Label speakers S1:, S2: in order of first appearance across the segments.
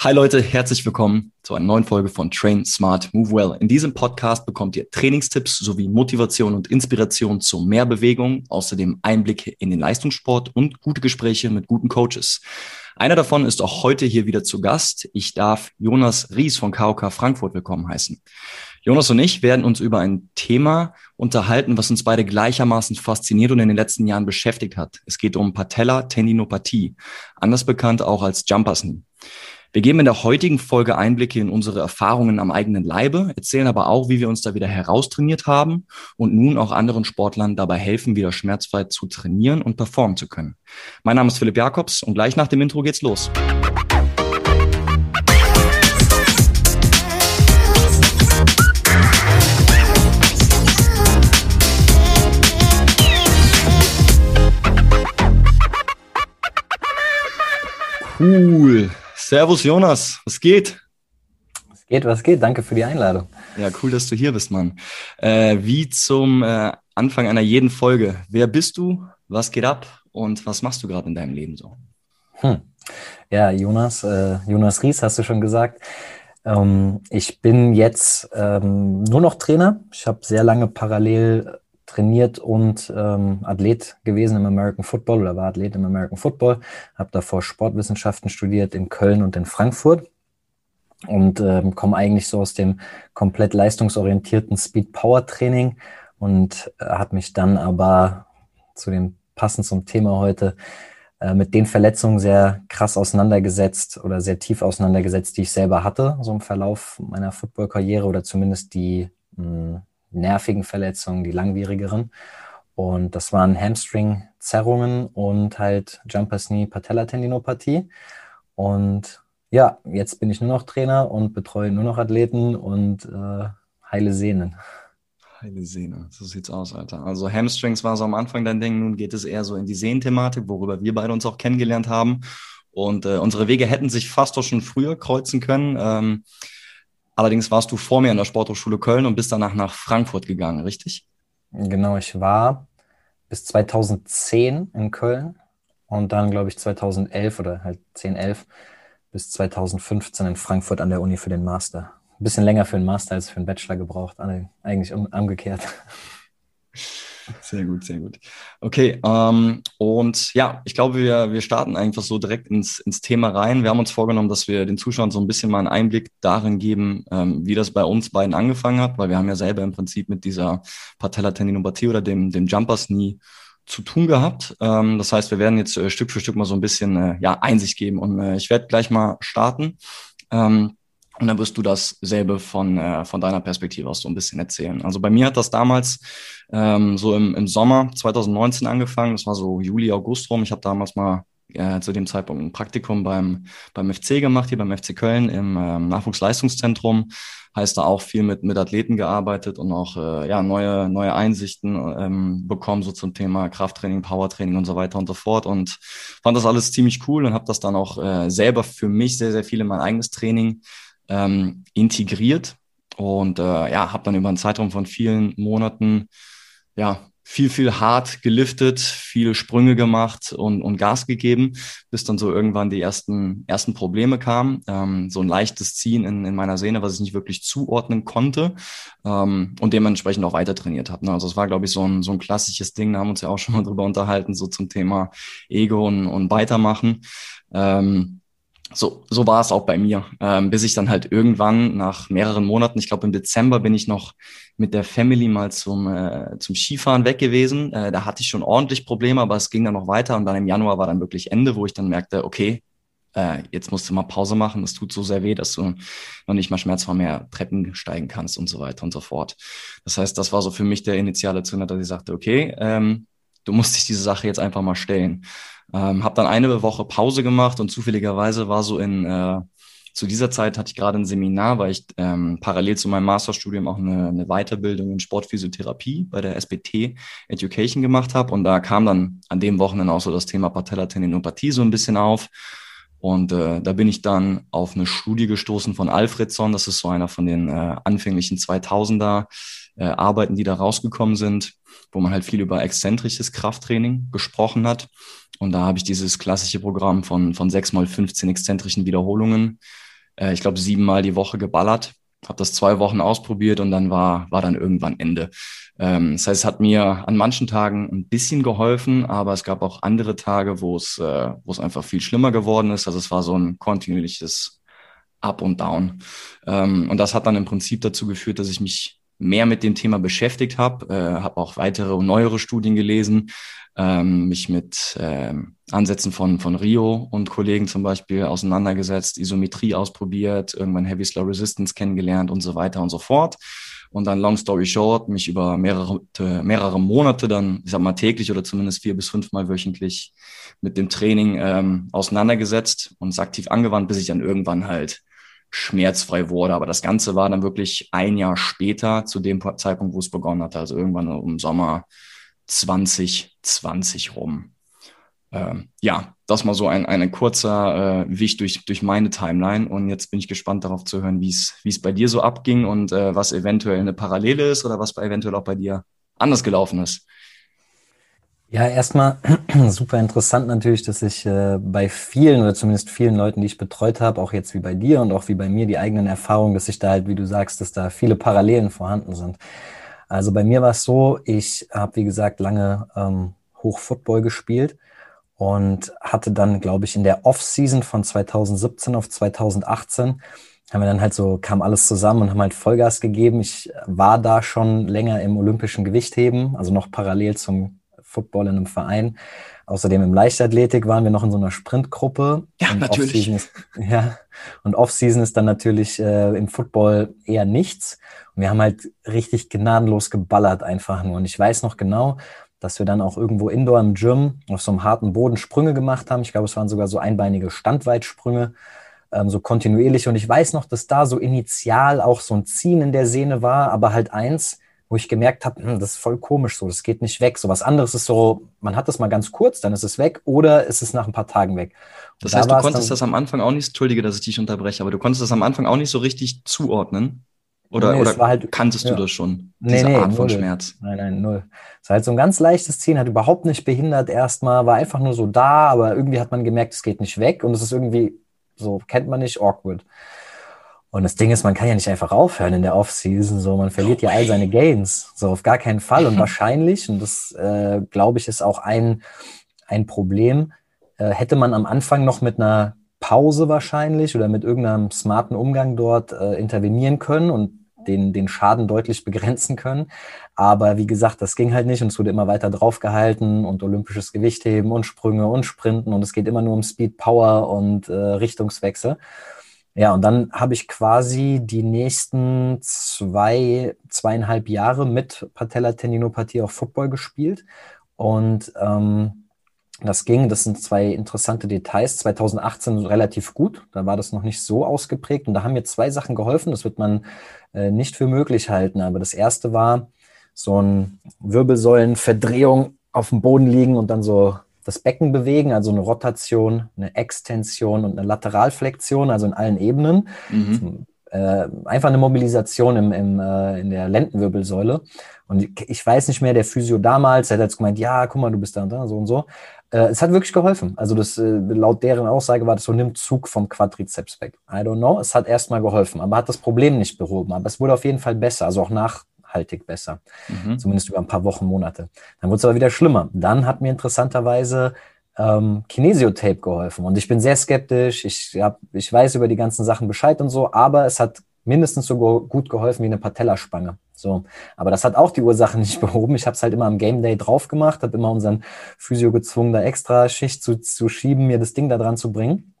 S1: Hi Leute, herzlich willkommen zu einer neuen Folge von Train Smart Move Well. In diesem Podcast bekommt ihr Trainingstipps sowie Motivation und Inspiration zu mehr Bewegung, außerdem Einblicke in den Leistungssport und gute Gespräche mit guten Coaches. Einer davon ist auch heute hier wieder zu Gast. Ich darf Jonas Ries von KOK Frankfurt willkommen heißen. Jonas und ich werden uns über ein Thema unterhalten, was uns beide gleichermaßen fasziniert und in den letzten Jahren beschäftigt hat. Es geht um Patella-Tendinopathie, anders bekannt auch als Jumpers Knee. Wir geben in der heutigen Folge Einblicke in unsere Erfahrungen am eigenen Leibe, erzählen aber auch, wie wir uns da wieder heraustrainiert haben und nun auch anderen Sportlern dabei helfen, wieder schmerzfrei zu trainieren und performen zu können. Mein Name ist Philipp Jakobs und gleich nach dem Intro geht's los. Cool. Servus Jonas, was geht?
S2: Was geht, was geht? Danke für die Einladung.
S1: Ja, cool, dass du hier bist, Mann. Äh, wie zum äh, Anfang einer jeden Folge. Wer bist du? Was geht ab? Und was machst du gerade in deinem Leben so?
S2: Hm. Ja, Jonas, äh, Jonas Ries, hast du schon gesagt. Ähm, ich bin jetzt ähm, nur noch Trainer. Ich habe sehr lange parallel trainiert und ähm, Athlet gewesen im American Football oder war Athlet im American Football. Habe davor Sportwissenschaften studiert in Köln und in Frankfurt und ähm, komme eigentlich so aus dem komplett leistungsorientierten Speed-Power-Training und äh, habe mich dann aber zu dem passend zum Thema heute äh, mit den Verletzungen sehr krass auseinandergesetzt oder sehr tief auseinandergesetzt, die ich selber hatte, so im Verlauf meiner Football-Karriere oder zumindest die mh, nervigen Verletzungen, die langwierigeren. Und das waren Hamstring-Zerrungen und halt Jumpers Knee Patellatendinopathie. Und ja, jetzt bin ich nur noch Trainer und betreue nur noch Athleten und äh, heile Sehnen.
S1: Heile Sehne, so sieht's aus, Alter. Also Hamstrings war so am Anfang dein Ding, nun geht es eher so in die Sehnenthematik, worüber wir beide uns auch kennengelernt haben. Und äh, unsere Wege hätten sich fast auch schon früher kreuzen können. Ähm, Allerdings warst du vor mir in der Sporthochschule Köln und bist danach nach Frankfurt gegangen, richtig?
S2: Genau, ich war bis 2010 in Köln und dann, glaube ich, 2011 oder halt 10, 11 bis 2015 in Frankfurt an der Uni für den Master. Ein bisschen länger für den Master als für den Bachelor gebraucht, eigentlich umgekehrt.
S1: Sehr gut, sehr gut. Okay, ähm, und ja, ich glaube, wir, wir starten einfach so direkt ins, ins Thema rein. Wir haben uns vorgenommen, dass wir den Zuschauern so ein bisschen mal einen Einblick darin geben, ähm, wie das bei uns beiden angefangen hat, weil wir haben ja selber im Prinzip mit dieser Patellatendinopathie oder dem, dem Jumpers nie zu tun gehabt. Ähm, das heißt, wir werden jetzt äh, Stück für Stück mal so ein bisschen äh, ja, Einsicht geben und äh, ich werde gleich mal starten. Ähm, und dann wirst du dasselbe von, äh, von deiner Perspektive aus so ein bisschen erzählen. Also bei mir hat das damals ähm, so im, im Sommer 2019 angefangen. Das war so Juli, August rum. Ich habe damals mal äh, zu dem Zeitpunkt ein Praktikum beim, beim FC gemacht, hier beim FC Köln im ähm, Nachwuchsleistungszentrum. Heißt da auch viel mit, mit Athleten gearbeitet und auch äh, ja, neue, neue Einsichten ähm, bekommen, so zum Thema Krafttraining, Powertraining und so weiter und so fort. Und fand das alles ziemlich cool und habe das dann auch äh, selber für mich sehr, sehr viel in mein eigenes Training ähm, integriert und äh, ja, habe dann über einen Zeitraum von vielen Monaten ja viel, viel hart geliftet, viele Sprünge gemacht und, und Gas gegeben, bis dann so irgendwann die ersten, ersten Probleme kamen. Ähm, so ein leichtes Ziehen in, in meiner Sehne, was ich nicht wirklich zuordnen konnte ähm, und dementsprechend auch weiter trainiert habe. Ne? Also es war, glaube ich, so ein, so ein klassisches Ding, da haben wir uns ja auch schon mal drüber unterhalten, so zum Thema Ego und, und Weitermachen. Ähm, so, so war es auch bei mir, ähm, bis ich dann halt irgendwann nach mehreren Monaten, ich glaube im Dezember bin ich noch mit der Family mal zum, äh, zum Skifahren weg gewesen. Äh, da hatte ich schon ordentlich Probleme, aber es ging dann noch weiter und dann im Januar war dann wirklich Ende, wo ich dann merkte, okay, äh, jetzt musst du mal Pause machen, es tut so sehr weh, dass du noch nicht mal schmerzfrei mehr Treppen steigen kannst und so weiter und so fort. Das heißt, das war so für mich der initiale Zünder, dass ich sagte, okay, ähm, du musst dich diese Sache jetzt einfach mal stellen. Ähm, habe dann eine Woche Pause gemacht und zufälligerweise war so in äh, zu dieser Zeit hatte ich gerade ein Seminar, weil ich ähm, parallel zu meinem Masterstudium auch eine, eine Weiterbildung in Sportphysiotherapie bei der SBT Education gemacht habe. Und da kam dann an dem Wochenende auch so das Thema Patellatendinopathie so ein bisschen auf. Und äh, da bin ich dann auf eine Studie gestoßen von Alfredson. Das ist so einer von den äh, anfänglichen 2000er äh, Arbeiten, die da rausgekommen sind, wo man halt viel über exzentrisches Krafttraining gesprochen hat. Und da habe ich dieses klassische Programm von, von 6 mal 15 exzentrischen Wiederholungen äh, ich glaube, siebenmal die Woche geballert. Habe das zwei Wochen ausprobiert und dann war, war dann irgendwann Ende. Ähm, das heißt, es hat mir an manchen Tagen ein bisschen geholfen, aber es gab auch andere Tage, wo es, äh, wo es einfach viel schlimmer geworden ist. Also es war so ein kontinuierliches Up und Down. Ähm, und das hat dann im Prinzip dazu geführt, dass ich mich mehr mit dem Thema beschäftigt habe, äh, habe auch weitere und neuere Studien gelesen, ähm, mich mit ähm, Ansätzen von, von Rio und Kollegen zum Beispiel auseinandergesetzt, Isometrie ausprobiert, irgendwann Heavy Slow Resistance kennengelernt und so weiter und so fort. Und dann long story short, mich über mehrere, mehrere Monate dann, ich sag mal täglich oder zumindest vier bis fünfmal wöchentlich mit dem Training ähm, auseinandergesetzt und es aktiv angewandt, bis ich dann irgendwann halt schmerzfrei wurde. Aber das Ganze war dann wirklich ein Jahr später, zu dem Zeitpunkt, wo es begonnen hatte. Also irgendwann im Sommer 2020 rum. Ähm, ja, das mal so ein, ein kurzer äh, Wicht durch, durch meine Timeline. Und jetzt bin ich gespannt darauf zu hören, wie es bei dir so abging und äh, was eventuell eine Parallele ist oder was eventuell auch bei dir anders gelaufen ist.
S2: Ja, erstmal super interessant natürlich, dass ich äh, bei vielen oder zumindest vielen Leuten, die ich betreut habe, auch jetzt wie bei dir und auch wie bei mir, die eigenen Erfahrungen, dass ich da halt, wie du sagst, dass da viele Parallelen vorhanden sind. Also bei mir war es so, ich habe, wie gesagt, lange ähm, Hochfootball gespielt und hatte dann, glaube ich, in der Off-Season von 2017 auf 2018 haben wir dann halt so, kam alles zusammen und haben halt Vollgas gegeben. Ich war da schon länger im olympischen Gewichtheben, also noch parallel zum Football in einem Verein. Außerdem im Leichtathletik waren wir noch in so einer Sprintgruppe.
S1: Ja, und natürlich.
S2: Ist, ja, und Off-Season ist dann natürlich äh, im Football eher nichts. Und wir haben halt richtig gnadenlos geballert einfach nur. Und ich weiß noch genau, dass wir dann auch irgendwo indoor im Gym auf so einem harten Boden Sprünge gemacht haben. Ich glaube, es waren sogar so einbeinige Standweitsprünge, ähm, so kontinuierlich. Und ich weiß noch, dass da so initial auch so ein Ziehen in der Sehne war, aber halt eins, wo ich gemerkt habe, hm, das ist voll komisch so, das geht nicht weg. So was anderes ist so, man hat das mal ganz kurz, dann ist es weg oder ist es nach ein paar Tagen weg.
S1: Und das heißt, da du konntest das am Anfang auch nicht, entschuldige, dass ich dich unterbreche, aber du konntest das am Anfang auch nicht so richtig zuordnen? Oder, nee, oder halt, kanntest ja. du das schon,
S2: diese nee, Art von Schmerz? Nein, nein, null. Es war halt so ein ganz leichtes Ziehen, hat überhaupt nicht behindert erstmal, war einfach nur so da, aber irgendwie hat man gemerkt, es geht nicht weg und es ist irgendwie, so kennt man nicht, awkward. Und das Ding ist, man kann ja nicht einfach aufhören in der Offseason. So, man verliert ja all seine Gains. So, auf gar keinen Fall. Und wahrscheinlich, und das äh, glaube ich, ist auch ein, ein Problem, äh, hätte man am Anfang noch mit einer Pause wahrscheinlich oder mit irgendeinem smarten Umgang dort äh, intervenieren können und den, den Schaden deutlich begrenzen können. Aber wie gesagt, das ging halt nicht und es wurde immer weiter draufgehalten und olympisches Gewichtheben und Sprünge und Sprinten und es geht immer nur um Speed, Power und äh, Richtungswechsel. Ja, und dann habe ich quasi die nächsten zwei, zweieinhalb Jahre mit Patellatendinopathie auch Football gespielt. Und ähm, das ging, das sind zwei interessante Details. 2018 relativ gut, da war das noch nicht so ausgeprägt. Und da haben mir zwei Sachen geholfen, das wird man äh, nicht für möglich halten. Aber das erste war so ein Wirbelsäulenverdrehung auf dem Boden liegen und dann so das Becken bewegen, also eine Rotation, eine Extension und eine Lateralflexion, also in allen Ebenen. Mhm. Äh, einfach eine Mobilisation im, im, äh, in der Lendenwirbelsäule. Und ich weiß nicht mehr, der Physio damals, der hat jetzt gemeint, ja, guck mal, du bist da und da, so und so. Äh, es hat wirklich geholfen. Also das, äh, laut deren Aussage war das so, nimm Zug vom Quadrizeps weg. I don't know, es hat erstmal geholfen, aber hat das Problem nicht behoben. Aber es wurde auf jeden Fall besser, also auch nach nachhaltig besser. Mhm. Zumindest über ein paar Wochen, Monate. Dann wurde es aber wieder schlimmer. Dann hat mir interessanterweise ähm, Kinesiotape geholfen. Und ich bin sehr skeptisch. Ich, hab, ich weiß über die ganzen Sachen Bescheid und so, aber es hat mindestens so gut geholfen wie eine Patellaspange. So, aber das hat auch die Ursache nicht behoben. Ich habe es halt immer am Game Day drauf gemacht, habe immer unseren Physio gezwungen, da extra Schicht zu, zu schieben, mir das Ding da dran zu bringen.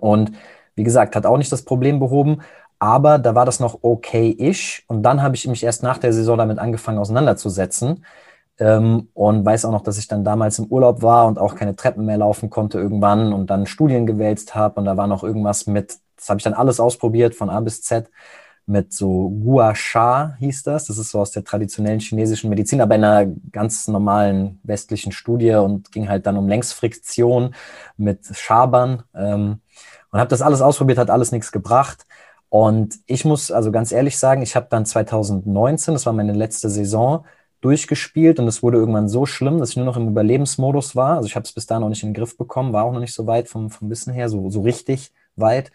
S2: Und wie gesagt, hat auch nicht das Problem behoben aber da war das noch okay-ish. Und dann habe ich mich erst nach der Saison damit angefangen auseinanderzusetzen. Ähm, und weiß auch noch, dass ich dann damals im Urlaub war und auch keine Treppen mehr laufen konnte irgendwann und dann Studien gewälzt habe. Und da war noch irgendwas mit, das habe ich dann alles ausprobiert von A bis Z mit so Gua Sha hieß das. Das ist so aus der traditionellen chinesischen Medizin, aber in einer ganz normalen westlichen Studie und ging halt dann um Längsfriktion mit Schabern. Ähm, und habe das alles ausprobiert, hat alles nichts gebracht. Und ich muss also ganz ehrlich sagen, ich habe dann 2019, das war meine letzte Saison, durchgespielt und es wurde irgendwann so schlimm, dass ich nur noch im Überlebensmodus war. Also ich habe es bis dahin noch nicht in den Griff bekommen, war auch noch nicht so weit vom, vom Wissen her, so, so richtig weit.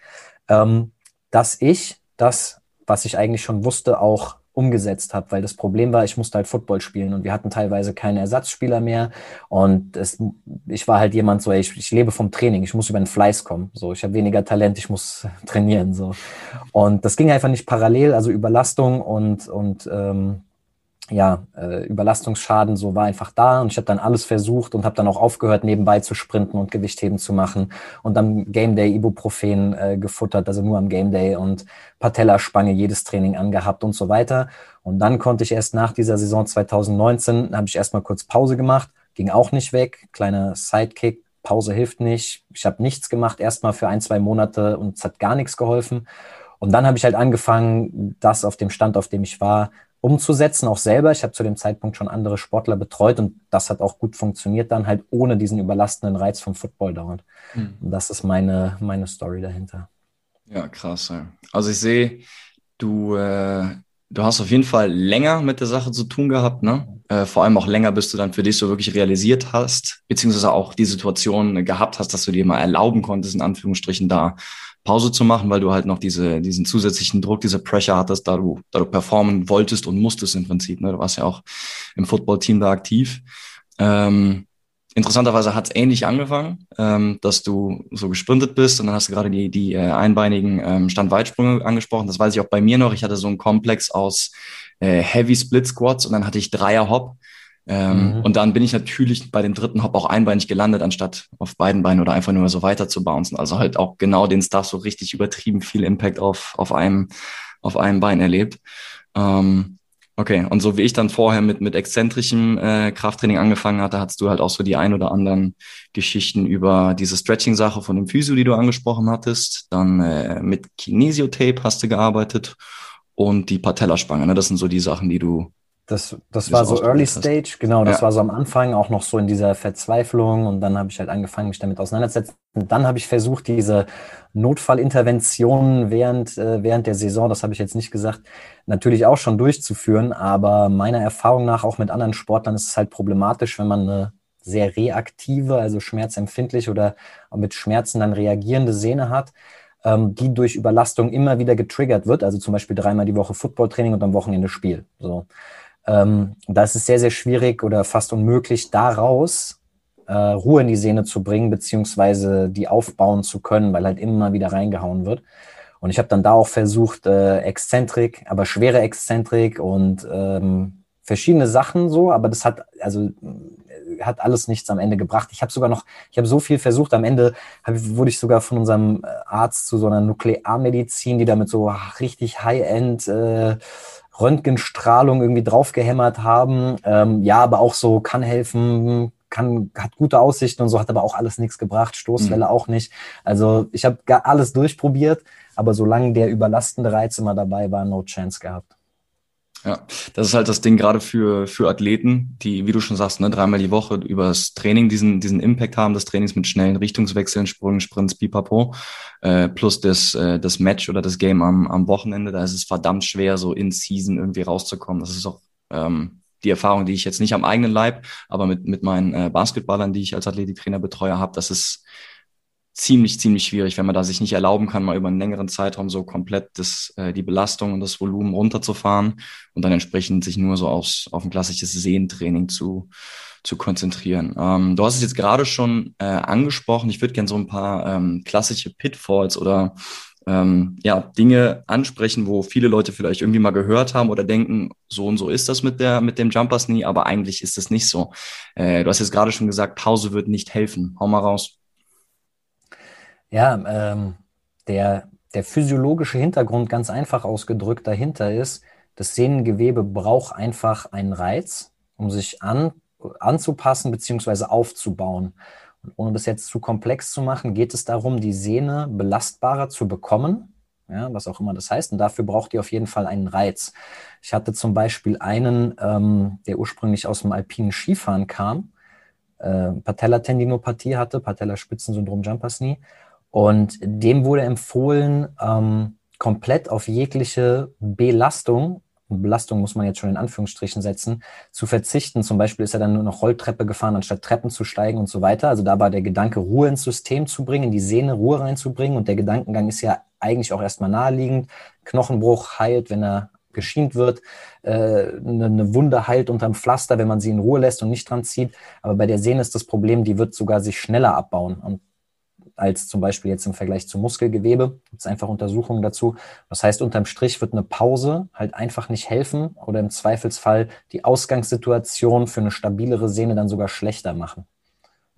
S2: Ähm, dass ich das, was ich eigentlich schon wusste, auch umgesetzt habe, weil das Problem war, ich musste halt Football spielen und wir hatten teilweise keine Ersatzspieler mehr. Und es, ich war halt jemand so, ich, ich lebe vom Training, ich muss über den Fleiß kommen, so ich habe weniger Talent, ich muss trainieren so. Und das ging einfach nicht parallel, also Überlastung und und ähm, ja, äh, Überlastungsschaden so war einfach da und ich habe dann alles versucht und habe dann auch aufgehört, nebenbei zu sprinten und Gewichtheben zu machen und am Game Day Ibuprofen äh, gefuttert, also nur am Game Day und Patellaspange jedes Training angehabt und so weiter. Und dann konnte ich erst nach dieser Saison 2019, habe ich erstmal kurz Pause gemacht, ging auch nicht weg, kleiner Sidekick, Pause hilft nicht. Ich habe nichts gemacht, erstmal für ein, zwei Monate und es hat gar nichts geholfen. Und dann habe ich halt angefangen, das auf dem Stand, auf dem ich war, umzusetzen, auch selber. Ich habe zu dem Zeitpunkt schon andere Sportler betreut und das hat auch gut funktioniert, dann halt ohne diesen überlastenden Reiz vom Football dauernd. Mhm. Und das ist meine, meine Story dahinter.
S1: Ja, krass. Ja. Also ich sehe, du, äh, du hast auf jeden Fall länger mit der Sache zu tun gehabt, ne? Äh, vor allem auch länger, bis du dann für dich so wirklich realisiert hast, beziehungsweise auch die Situation gehabt hast, dass du dir mal erlauben konntest, in Anführungsstrichen da Pause zu machen, weil du halt noch diese, diesen zusätzlichen Druck, diese Pressure hattest, da du, da du performen wolltest und musstest im Prinzip. Ne? Du warst ja auch im Footballteam da aktiv. Ähm, interessanterweise hat es ähnlich angefangen, ähm, dass du so gesprintet bist und dann hast du gerade die, die äh, einbeinigen ähm, Standweitsprünge angesprochen. Das weiß ich auch bei mir noch. Ich hatte so einen Komplex aus äh, Heavy Split Squats und dann hatte ich Dreier Hop ähm, mhm. Und dann bin ich natürlich bei dem dritten Hop auch einbeinig gelandet, anstatt auf beiden Beinen oder einfach nur so weiter zu bouncen. Also halt auch genau den Stuff so richtig übertrieben viel Impact auf, auf einem, auf einem Bein erlebt. Ähm, okay, und so wie ich dann vorher mit, mit exzentrischem äh, Krafttraining angefangen hatte, hattest du halt auch so die ein oder anderen Geschichten über diese Stretching-Sache von dem Physio, die du angesprochen hattest. Dann äh, mit Kinesiotape hast du gearbeitet und die Patellaspange. Ne? Das sind so die Sachen, die du
S2: das, das war so Early Stage, genau, das ja. war so am Anfang auch noch so in dieser Verzweiflung und dann habe ich halt angefangen, mich damit auseinanderzusetzen. Und dann habe ich versucht, diese Notfallinterventionen während, äh, während der Saison, das habe ich jetzt nicht gesagt, natürlich auch schon durchzuführen, aber meiner Erfahrung nach auch mit anderen Sportlern ist es halt problematisch, wenn man eine sehr reaktive, also schmerzempfindlich oder mit Schmerzen dann reagierende Sehne hat ähm, die durch Überlastung immer wieder getriggert wird, also zum Beispiel dreimal die Woche Footballtraining und am Wochenende Spiel. So. Ähm, da ist es sehr, sehr schwierig oder fast unmöglich, daraus äh, Ruhe in die Sehne zu bringen, beziehungsweise die aufbauen zu können, weil halt immer wieder reingehauen wird. Und ich habe dann da auch versucht, äh, Exzentrik, aber schwere Exzentrik und ähm, verschiedene Sachen so, aber das hat, also hat alles nichts am Ende gebracht. Ich habe sogar noch, ich habe so viel versucht. Am Ende hab, wurde ich sogar von unserem äh, Arzt zu so einer Nuklearmedizin, die damit so richtig High-End äh, Röntgenstrahlung irgendwie draufgehämmert haben. Ähm, ja, aber auch so kann helfen, kann, hat gute Aussichten und so, hat aber auch alles nichts gebracht, Stoßwelle mhm. auch nicht. Also ich habe alles durchprobiert, aber solange der überlastende Reiz immer dabei war, no chance gehabt.
S1: Ja, das ist halt das Ding gerade für, für Athleten, die, wie du schon sagst, ne, dreimal die Woche übers Training diesen, diesen Impact haben, des Trainings mit schnellen Richtungswechseln, Sprüngen, Sprints, pipapo, äh, plus das, äh, das Match oder das Game am, am Wochenende, da ist es verdammt schwer, so in Season irgendwie rauszukommen. Das ist auch ähm, die Erfahrung, die ich jetzt nicht am eigenen Leib, aber mit, mit meinen äh, Basketballern, die ich als Athletiktrainer betreue, habe, das ist ziemlich, ziemlich schwierig, wenn man da sich nicht erlauben kann, mal über einen längeren Zeitraum so komplett das, äh, die Belastung und das Volumen runterzufahren und dann entsprechend sich nur so aufs, auf ein klassisches Sehentraining zu, zu konzentrieren. Ähm, du hast es jetzt gerade schon äh, angesprochen. Ich würde gerne so ein paar ähm, klassische Pitfalls oder ähm, ja, Dinge ansprechen, wo viele Leute vielleicht irgendwie mal gehört haben oder denken, so und so ist das mit der, mit dem Jumpers nie, aber eigentlich ist es nicht so. Äh, du hast jetzt gerade schon gesagt, Pause wird nicht helfen. Hau mal raus.
S2: Ja, ähm, der, der physiologische Hintergrund ganz einfach ausgedrückt dahinter ist, das Sehnengewebe braucht einfach einen Reiz, um sich an, anzupassen bzw. aufzubauen. Und ohne das jetzt zu komplex zu machen, geht es darum, die Sehne belastbarer zu bekommen, ja, was auch immer das heißt. Und dafür braucht ihr auf jeden Fall einen Reiz. Ich hatte zum Beispiel einen, ähm, der ursprünglich aus dem alpinen Skifahren kam, äh, Patellatendinopathie hatte, Patellaspitzensyndrom Jumpers Knee und dem wurde empfohlen, ähm, komplett auf jegliche Belastung Belastung muss man jetzt schon in Anführungsstrichen setzen, zu verzichten. Zum Beispiel ist er dann nur noch Rolltreppe gefahren, anstatt Treppen zu steigen und so weiter. Also da war der Gedanke, Ruhe ins System zu bringen, in die Sehne Ruhe reinzubringen. Und der Gedankengang ist ja eigentlich auch erstmal naheliegend. Knochenbruch heilt, wenn er geschient wird, äh, eine Wunde heilt unterm Pflaster, wenn man sie in Ruhe lässt und nicht dran zieht. Aber bei der Sehne ist das Problem, die wird sogar sich schneller abbauen. Und als zum Beispiel jetzt im Vergleich zum Muskelgewebe. Gibt es einfach Untersuchungen dazu. Das heißt, unterm Strich wird eine Pause halt einfach nicht helfen oder im Zweifelsfall die Ausgangssituation für eine stabilere Sehne dann sogar schlechter machen.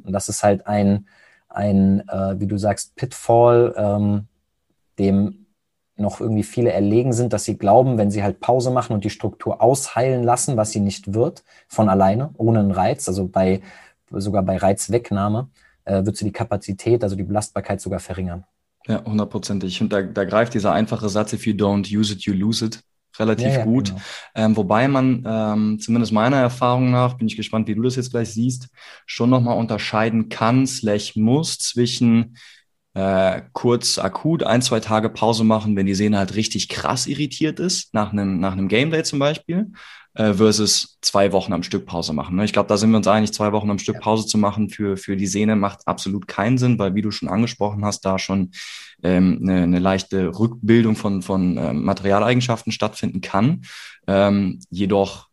S2: Und das ist halt ein, ein äh, wie du sagst, Pitfall, ähm, dem noch irgendwie viele erlegen sind, dass sie glauben, wenn sie halt Pause machen und die Struktur ausheilen lassen, was sie nicht wird, von alleine, ohne einen Reiz, also bei, sogar bei Reizwegnahme, äh, wird sie die Kapazität, also die Belastbarkeit sogar verringern.
S1: Ja, hundertprozentig. Und da, da greift dieser einfache Satz, if you don't use it, you lose it, relativ ja, ja, gut. Genau. Ähm, wobei man, ähm, zumindest meiner Erfahrung nach, bin ich gespannt, wie du das jetzt gleich siehst, schon nochmal unterscheiden kann, slash muss zwischen äh, kurz akut ein, zwei Tage Pause machen, wenn die Sehne halt richtig krass irritiert ist, nach einem, nach einem Game Day zum Beispiel, äh, versus zwei Wochen am Stück Pause machen. Ne? Ich glaube, da sind wir uns einig, zwei Wochen am Stück Pause zu machen für, für die Sehne macht absolut keinen Sinn, weil wie du schon angesprochen hast, da schon ähm, eine, eine leichte Rückbildung von, von ähm, Materialeigenschaften stattfinden kann. Ähm, jedoch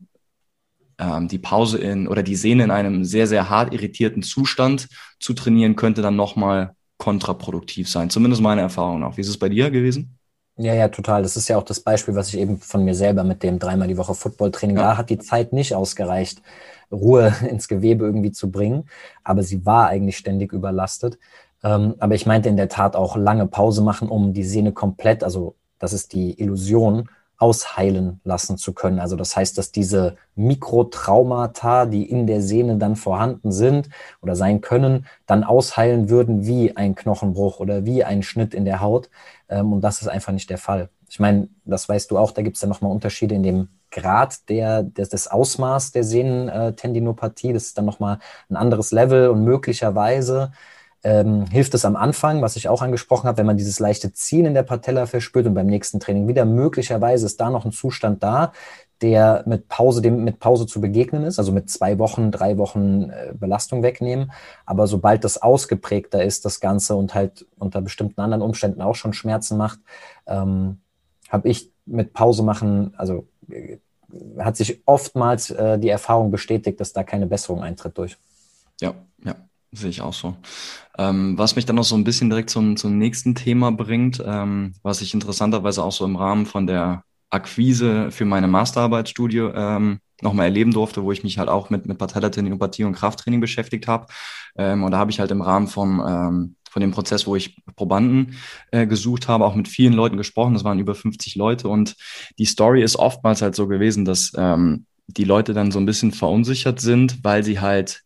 S1: ähm, die Pause in oder die Sehne in einem sehr, sehr hart irritierten Zustand zu trainieren, könnte dann nochmal kontraproduktiv sein. Zumindest meine Erfahrung nach. Wie ist es bei dir gewesen?
S2: Ja, ja, total. Das ist ja auch das Beispiel, was ich eben von mir selber mit dem dreimal die Woche Footballtraining, ja. da hat die Zeit nicht ausgereicht, Ruhe ins Gewebe irgendwie zu bringen, aber sie war eigentlich ständig überlastet. Ähm, aber ich meinte in der Tat auch lange Pause machen, um die Sehne komplett, also das ist die Illusion, ausheilen lassen zu können. Also das heißt, dass diese Mikrotraumata, die in der Sehne dann vorhanden sind oder sein können, dann ausheilen würden wie ein Knochenbruch oder wie ein Schnitt in der Haut. Ähm, und das ist einfach nicht der Fall. Ich meine, das weißt du auch, da gibt es ja nochmal Unterschiede in dem Grad der, des, des Ausmaß der Sehnentendinopathie. Das ist dann nochmal ein anderes Level und möglicherweise ähm, hilft es am Anfang, was ich auch angesprochen habe, wenn man dieses leichte Ziehen in der Patella verspürt und beim nächsten Training wieder möglicherweise ist da noch ein Zustand da, der mit Pause, dem mit Pause zu begegnen ist, also mit zwei Wochen, drei Wochen äh, Belastung wegnehmen. Aber sobald das ausgeprägter ist, das Ganze und halt unter bestimmten anderen Umständen auch schon Schmerzen macht, ähm, habe ich mit Pause machen, also äh, hat sich oftmals äh, die Erfahrung bestätigt, dass da keine Besserung eintritt durch.
S1: Ja, ja. Sehe ich auch so. Ähm, was mich dann noch so ein bisschen direkt zum, zum nächsten Thema bringt, ähm, was ich interessanterweise auch so im Rahmen von der Akquise für meine Masterarbeitsstudie ähm, nochmal erleben durfte, wo ich mich halt auch mit, mit Patellatendinopathie und Krafttraining beschäftigt habe. Ähm, und da habe ich halt im Rahmen vom, ähm, von dem Prozess, wo ich Probanden äh, gesucht habe, auch mit vielen Leuten gesprochen. Das waren über 50 Leute. Und die Story ist oftmals halt so gewesen, dass ähm, die Leute dann so ein bisschen verunsichert sind, weil sie halt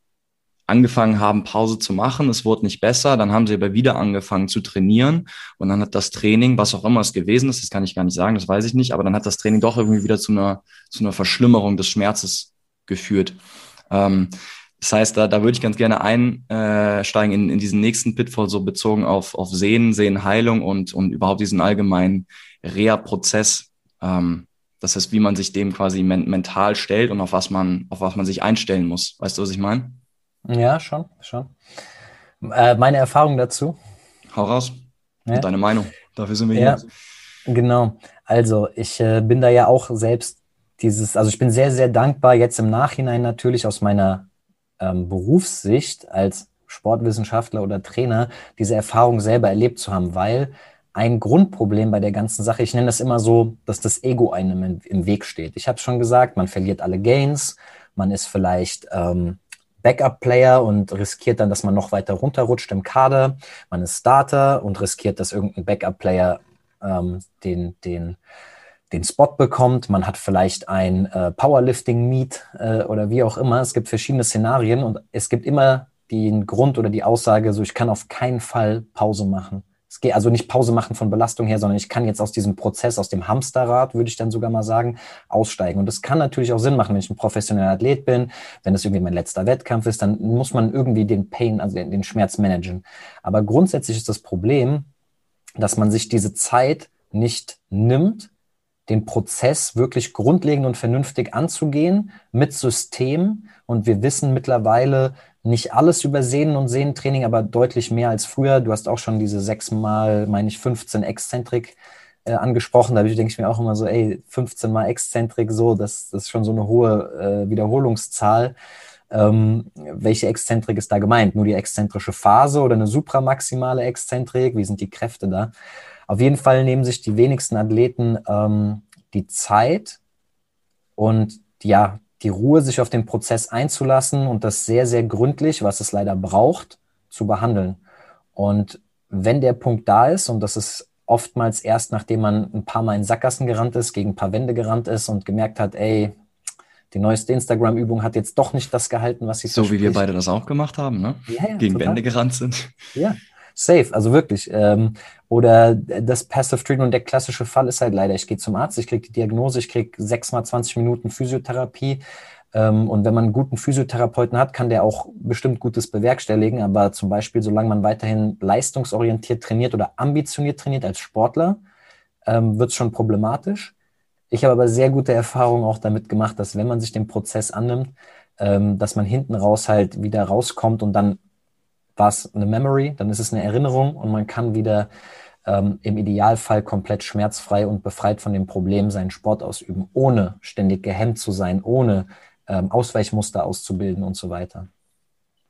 S1: angefangen haben, Pause zu machen. Es wurde nicht besser. Dann haben sie aber wieder angefangen zu trainieren. Und dann hat das Training, was auch immer es gewesen ist, das kann ich gar nicht sagen, das weiß ich nicht, aber dann hat das Training doch irgendwie wieder zu einer, zu einer Verschlimmerung des Schmerzes geführt. Ähm, das heißt, da, da würde ich ganz gerne einsteigen in, in diesen nächsten Pitfall, so bezogen auf, auf Sehen, Sehenheilung und, und überhaupt diesen allgemeinen Reha-Prozess. Ähm, das heißt, wie man sich dem quasi men mental stellt und auf was man, auf was man sich einstellen muss. Weißt du, was ich meine?
S2: Ja, schon, schon. Äh, meine Erfahrung dazu.
S1: Hau raus. Ja. deine Meinung. Dafür sind wir
S2: ja, hier. Genau. Also ich äh, bin da ja auch selbst dieses, also ich bin sehr, sehr dankbar jetzt im Nachhinein natürlich aus meiner ähm, Berufssicht als Sportwissenschaftler oder Trainer diese Erfahrung selber erlebt zu haben, weil ein Grundproblem bei der ganzen Sache, ich nenne das immer so, dass das Ego einem im, im Weg steht. Ich habe schon gesagt, man verliert alle Gains, man ist vielleicht ähm, Backup-Player und riskiert dann, dass man noch weiter runterrutscht im Kader. Man ist Starter und riskiert, dass irgendein Backup-Player ähm, den, den, den Spot bekommt. Man hat vielleicht ein äh, Powerlifting-Meet äh, oder wie auch immer. Es gibt verschiedene Szenarien und es gibt immer den Grund oder die Aussage, so ich kann auf keinen Fall Pause machen. Es geht also nicht Pause machen von Belastung her, sondern ich kann jetzt aus diesem Prozess, aus dem Hamsterrad, würde ich dann sogar mal sagen, aussteigen. Und das kann natürlich auch Sinn machen, wenn ich ein professioneller Athlet bin, wenn das irgendwie mein letzter Wettkampf ist, dann muss man irgendwie den Pain, also den, den Schmerz managen. Aber grundsätzlich ist das Problem, dass man sich diese Zeit nicht nimmt, den Prozess wirklich grundlegend und vernünftig anzugehen mit System. Und wir wissen mittlerweile nicht alles über Sehnen und Sehnentraining, aber deutlich mehr als früher. Du hast auch schon diese sechsmal, meine ich, 15 Exzentrik äh, angesprochen. Da denke ich mir auch immer so, ey, 15 mal Exzentrik, so, das, das ist schon so eine hohe äh, Wiederholungszahl. Ähm, welche Exzentrik ist da gemeint? Nur die exzentrische Phase oder eine supramaximale Exzentrik? Wie sind die Kräfte da? Auf jeden Fall nehmen sich die wenigsten Athleten ähm, die Zeit und ja, die Ruhe, sich auf den Prozess einzulassen und das sehr, sehr gründlich, was es leider braucht, zu behandeln. Und wenn der Punkt da ist, und das ist oftmals erst, nachdem man ein paar Mal in Sackgassen gerannt ist, gegen ein paar Wände gerannt ist und gemerkt hat, ey, die neueste Instagram-Übung hat jetzt doch nicht das gehalten, was sie
S1: So wie wir beide das auch gemacht haben, ne? Ja, ja, Gegen total. Wände gerannt sind.
S2: Ja, safe, also wirklich. Ähm, oder das Passive Treatment, der klassische Fall ist halt leider, ich gehe zum Arzt, ich kriege die Diagnose, ich kriege sechs mal 20 Minuten Physiotherapie. Ähm, und wenn man einen guten Physiotherapeuten hat, kann der auch bestimmt Gutes bewerkstelligen. Aber zum Beispiel, solange man weiterhin leistungsorientiert trainiert oder ambitioniert trainiert als Sportler, ähm, wird es schon problematisch. Ich habe aber sehr gute Erfahrungen auch damit gemacht, dass wenn man sich den Prozess annimmt, ähm, dass man hinten raus halt wieder rauskommt und dann war es eine Memory, dann ist es eine Erinnerung und man kann wieder ähm, im Idealfall komplett schmerzfrei und befreit von dem Problem seinen Sport ausüben, ohne ständig gehemmt zu sein, ohne ähm, Ausweichmuster auszubilden und so weiter.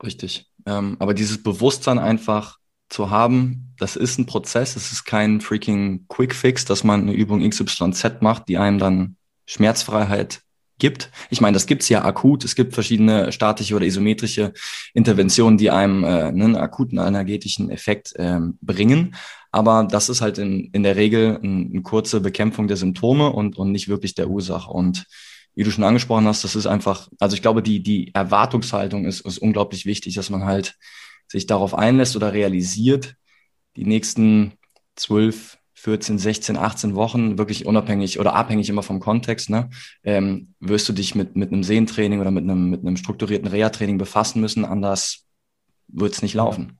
S1: Richtig. Ähm, aber dieses Bewusstsein einfach zu haben, das ist ein Prozess, es ist kein freaking Quick Fix, dass man eine Übung XYZ macht, die einem dann Schmerzfreiheit gibt. Ich meine, das gibt's ja akut. Es gibt verschiedene statische oder isometrische Interventionen, die einem äh, einen akuten energetischen Effekt ähm, bringen. Aber das ist halt in, in der Regel eine, eine kurze Bekämpfung der Symptome und, und nicht wirklich der Ursache. Und wie du schon angesprochen hast, das ist einfach, also ich glaube, die, die Erwartungshaltung ist, ist unglaublich wichtig, dass man halt sich darauf einlässt oder realisiert, die nächsten zwölf, 14, 16, 18 Wochen, wirklich unabhängig oder abhängig immer vom Kontext, ne, ähm, wirst du dich mit, mit einem Sehentraining oder mit einem, mit einem strukturierten Reha-Training befassen müssen, anders wird es nicht laufen.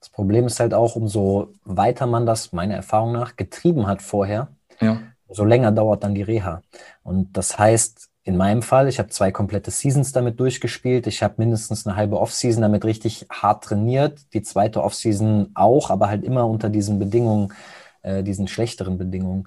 S2: Das Problem ist halt auch, umso weiter man das, meiner Erfahrung nach, getrieben hat vorher, ja. umso länger dauert dann die Reha. Und das heißt, in meinem Fall, ich habe zwei komplette Seasons damit durchgespielt. Ich habe mindestens eine halbe Offseason damit richtig hart trainiert. Die zweite Offseason auch, aber halt immer unter diesen Bedingungen, äh, diesen schlechteren Bedingungen.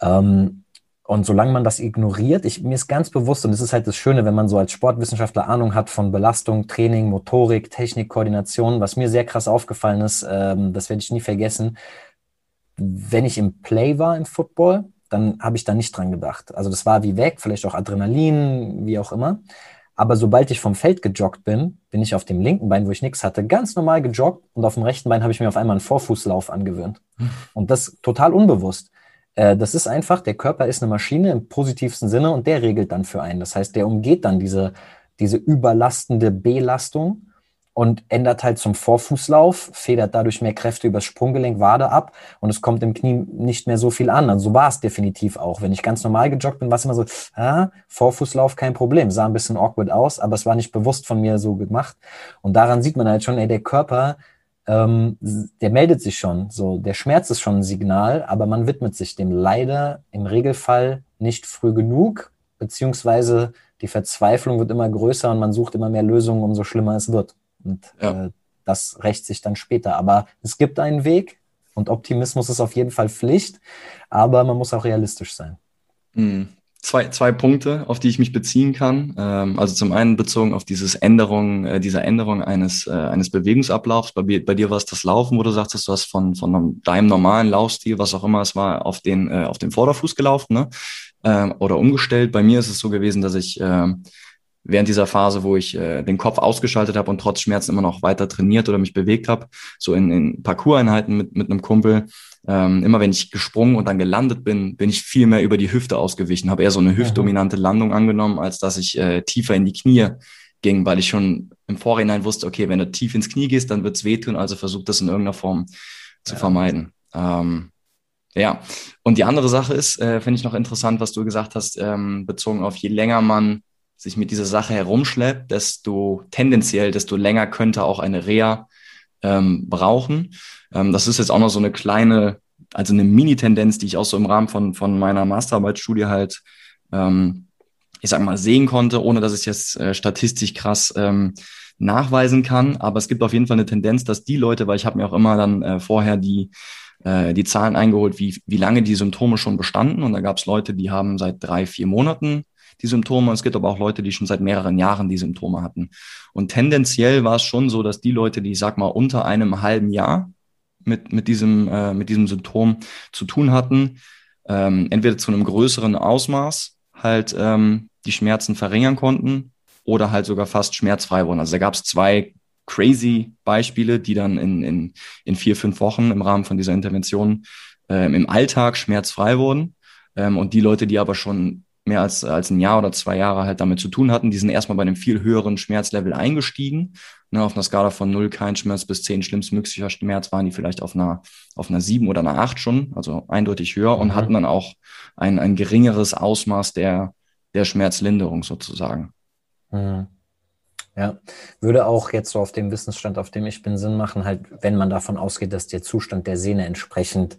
S2: Ähm, und solange man das ignoriert, ich, mir ist ganz bewusst, und es ist halt das Schöne, wenn man so als Sportwissenschaftler Ahnung hat von Belastung, Training, Motorik, Technik, Koordination, was mir sehr krass aufgefallen ist, ähm, das werde ich nie vergessen. Wenn ich im Play war im Football, dann habe ich da nicht dran gedacht. Also das war wie weg, vielleicht auch Adrenalin, wie auch immer. Aber sobald ich vom Feld gejoggt bin, bin ich auf dem linken Bein, wo ich nichts hatte, ganz normal gejoggt und auf dem rechten Bein habe ich mir auf einmal einen Vorfußlauf angewöhnt. Hm. Und das total unbewusst. Äh, das ist einfach, der Körper ist eine Maschine im positivsten Sinne und der regelt dann für einen. Das heißt, der umgeht dann diese, diese überlastende Belastung und ändert halt zum Vorfußlauf, federt dadurch mehr Kräfte übers Sprunggelenk, Wade ab und es kommt im Knie nicht mehr so viel an. Also so war es definitiv auch. Wenn ich ganz normal gejoggt bin, war es immer so, ah, Vorfußlauf kein Problem. Sah ein bisschen awkward aus, aber es war nicht bewusst von mir so gemacht. Und daran sieht man halt schon, ey, der Körper, ähm, der meldet sich schon. So, der Schmerz ist schon ein Signal, aber man widmet sich dem leider im Regelfall nicht früh genug, beziehungsweise die Verzweiflung wird immer größer und man sucht immer mehr Lösungen, umso schlimmer es wird. Und ja. äh, das rächt sich dann später. Aber es gibt einen Weg und Optimismus ist auf jeden Fall Pflicht, aber man muss auch realistisch sein.
S1: Mhm. Zwei, zwei Punkte, auf die ich mich beziehen kann. Ähm, also zum einen bezogen auf dieses Änderung, äh, dieser Änderung eines, äh, eines Bewegungsablaufs. Bei, bei dir war es das Laufen, wo du sagtest, du hast von, von deinem normalen Laufstil, was auch immer es war, auf den, äh, auf den Vorderfuß gelaufen, ne? Ähm, oder umgestellt. Bei mir ist es so gewesen, dass ich äh, während dieser Phase, wo ich äh, den Kopf ausgeschaltet habe und trotz Schmerzen immer noch weiter trainiert oder mich bewegt habe, so in, in Parcours-Einheiten mit, mit einem Kumpel, ähm, immer wenn ich gesprungen und dann gelandet bin, bin ich viel mehr über die Hüfte ausgewichen, habe eher so eine mhm. hüftdominante Landung angenommen, als dass ich äh, tiefer in die Knie ging, weil ich schon im Vorhinein wusste, okay, wenn du tief ins Knie gehst, dann wird's wehtun, also versuch das in irgendeiner Form zu ja. vermeiden. Ähm, ja, und die andere Sache ist, äh, finde ich noch interessant, was du gesagt hast, ähm, bezogen auf je länger man sich mit dieser Sache herumschleppt, desto tendenziell, desto länger könnte auch eine Reha ähm, brauchen. Ähm, das ist jetzt auch noch so eine kleine also eine Mini-Tendenz, die ich auch so im Rahmen von, von meiner Masterarbeitsstudie halt, ähm, ich sag mal, sehen konnte, ohne dass ich jetzt äh, statistisch krass ähm, nachweisen kann. Aber es gibt auf jeden Fall eine Tendenz, dass die Leute, weil ich habe mir auch immer dann äh, vorher die äh, die Zahlen eingeholt, wie, wie lange die Symptome schon bestanden. Und da gab es Leute, die haben seit drei, vier Monaten die Symptome. Es gibt aber auch Leute, die schon seit mehreren Jahren die Symptome hatten. Und tendenziell war es schon so, dass die Leute, die, sag mal, unter einem halben Jahr mit, mit, diesem, äh, mit diesem Symptom zu tun hatten, ähm, entweder zu einem größeren Ausmaß halt ähm, die Schmerzen verringern konnten oder halt sogar fast schmerzfrei wurden. Also da gab es zwei crazy Beispiele, die dann in, in, in vier, fünf Wochen im Rahmen von dieser Intervention ähm, im Alltag schmerzfrei wurden. Ähm, und die Leute, die aber schon mehr als, als ein Jahr oder zwei Jahre halt damit zu tun hatten, die sind erstmal bei einem viel höheren Schmerzlevel eingestiegen. Ne, auf einer Skala von null kein Schmerz bis zehn schlimmstmöglicher Schmerz waren die vielleicht auf einer, auf einer sieben oder einer acht schon, also eindeutig höher mhm. und hatten dann auch ein, ein geringeres Ausmaß der, der Schmerzlinderung sozusagen.
S2: Mhm. Ja, würde auch jetzt so auf dem Wissensstand, auf dem ich bin, Sinn machen, halt, wenn man davon ausgeht, dass der Zustand der Sehne entsprechend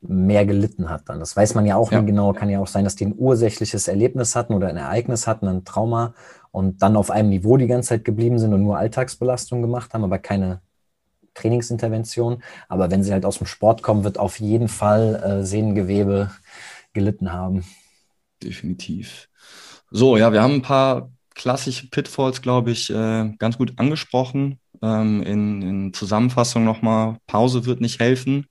S2: mehr gelitten hat dann. Das weiß man ja auch ja. nicht genau. Kann ja auch sein, dass die ein ursächliches Erlebnis hatten oder ein Ereignis hatten, ein Trauma und dann auf einem Niveau die ganze Zeit geblieben sind und nur Alltagsbelastung gemacht haben, aber keine Trainingsintervention. Aber wenn sie halt aus dem Sport kommen, wird auf jeden Fall äh, Sehnengewebe gelitten haben.
S1: Definitiv. So, ja, wir haben ein paar klassische Pitfalls, glaube ich, äh, ganz gut angesprochen. Ähm, in, in Zusammenfassung nochmal, Pause wird nicht helfen.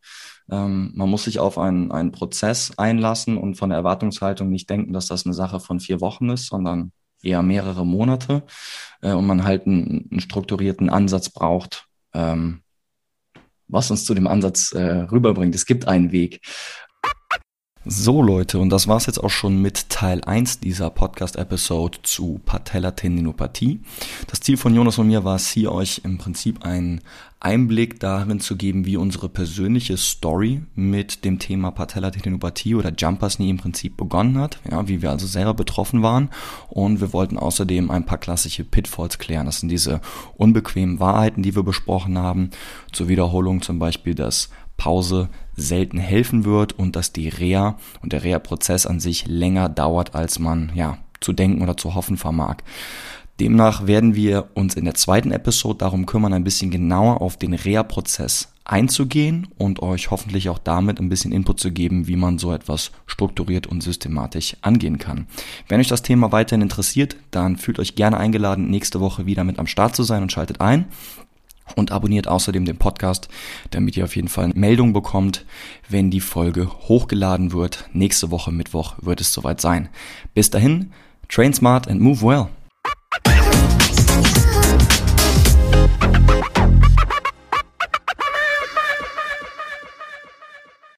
S1: Ähm, man muss sich auf einen, einen Prozess einlassen und von der Erwartungshaltung nicht denken, dass das eine Sache von vier Wochen ist, sondern eher mehrere Monate äh, und man halt einen, einen strukturierten Ansatz braucht, ähm, was uns zu dem Ansatz äh, rüberbringt. Es gibt einen Weg. So Leute, und das war's jetzt auch schon mit Teil 1 dieser Podcast-Episode zu Patellatendinopathie. Das Ziel von Jonas und mir war es, hier euch im Prinzip einen Einblick darin zu geben, wie unsere persönliche Story mit dem Thema Patellatendinopathie oder Jumpers Knee im Prinzip begonnen hat, ja, wie wir also selber betroffen waren. Und wir wollten außerdem ein paar klassische Pitfalls klären. Das sind diese unbequemen Wahrheiten, die wir besprochen haben. Zur Wiederholung zum Beispiel das Pause selten helfen wird und dass die Reha und der Reha-Prozess an sich länger dauert, als man ja zu denken oder zu hoffen vermag. Demnach werden wir uns in der zweiten Episode darum kümmern, ein bisschen genauer auf den Reha-Prozess einzugehen und euch hoffentlich auch damit ein bisschen Input zu geben, wie man so etwas strukturiert und systematisch angehen kann. Wenn euch das Thema weiterhin interessiert, dann fühlt euch gerne eingeladen, nächste Woche wieder mit am Start zu sein und schaltet ein und abonniert außerdem den Podcast, damit ihr auf jeden Fall eine Meldung bekommt, wenn die Folge hochgeladen wird. Nächste Woche Mittwoch wird es soweit sein. Bis dahin, train smart and move well.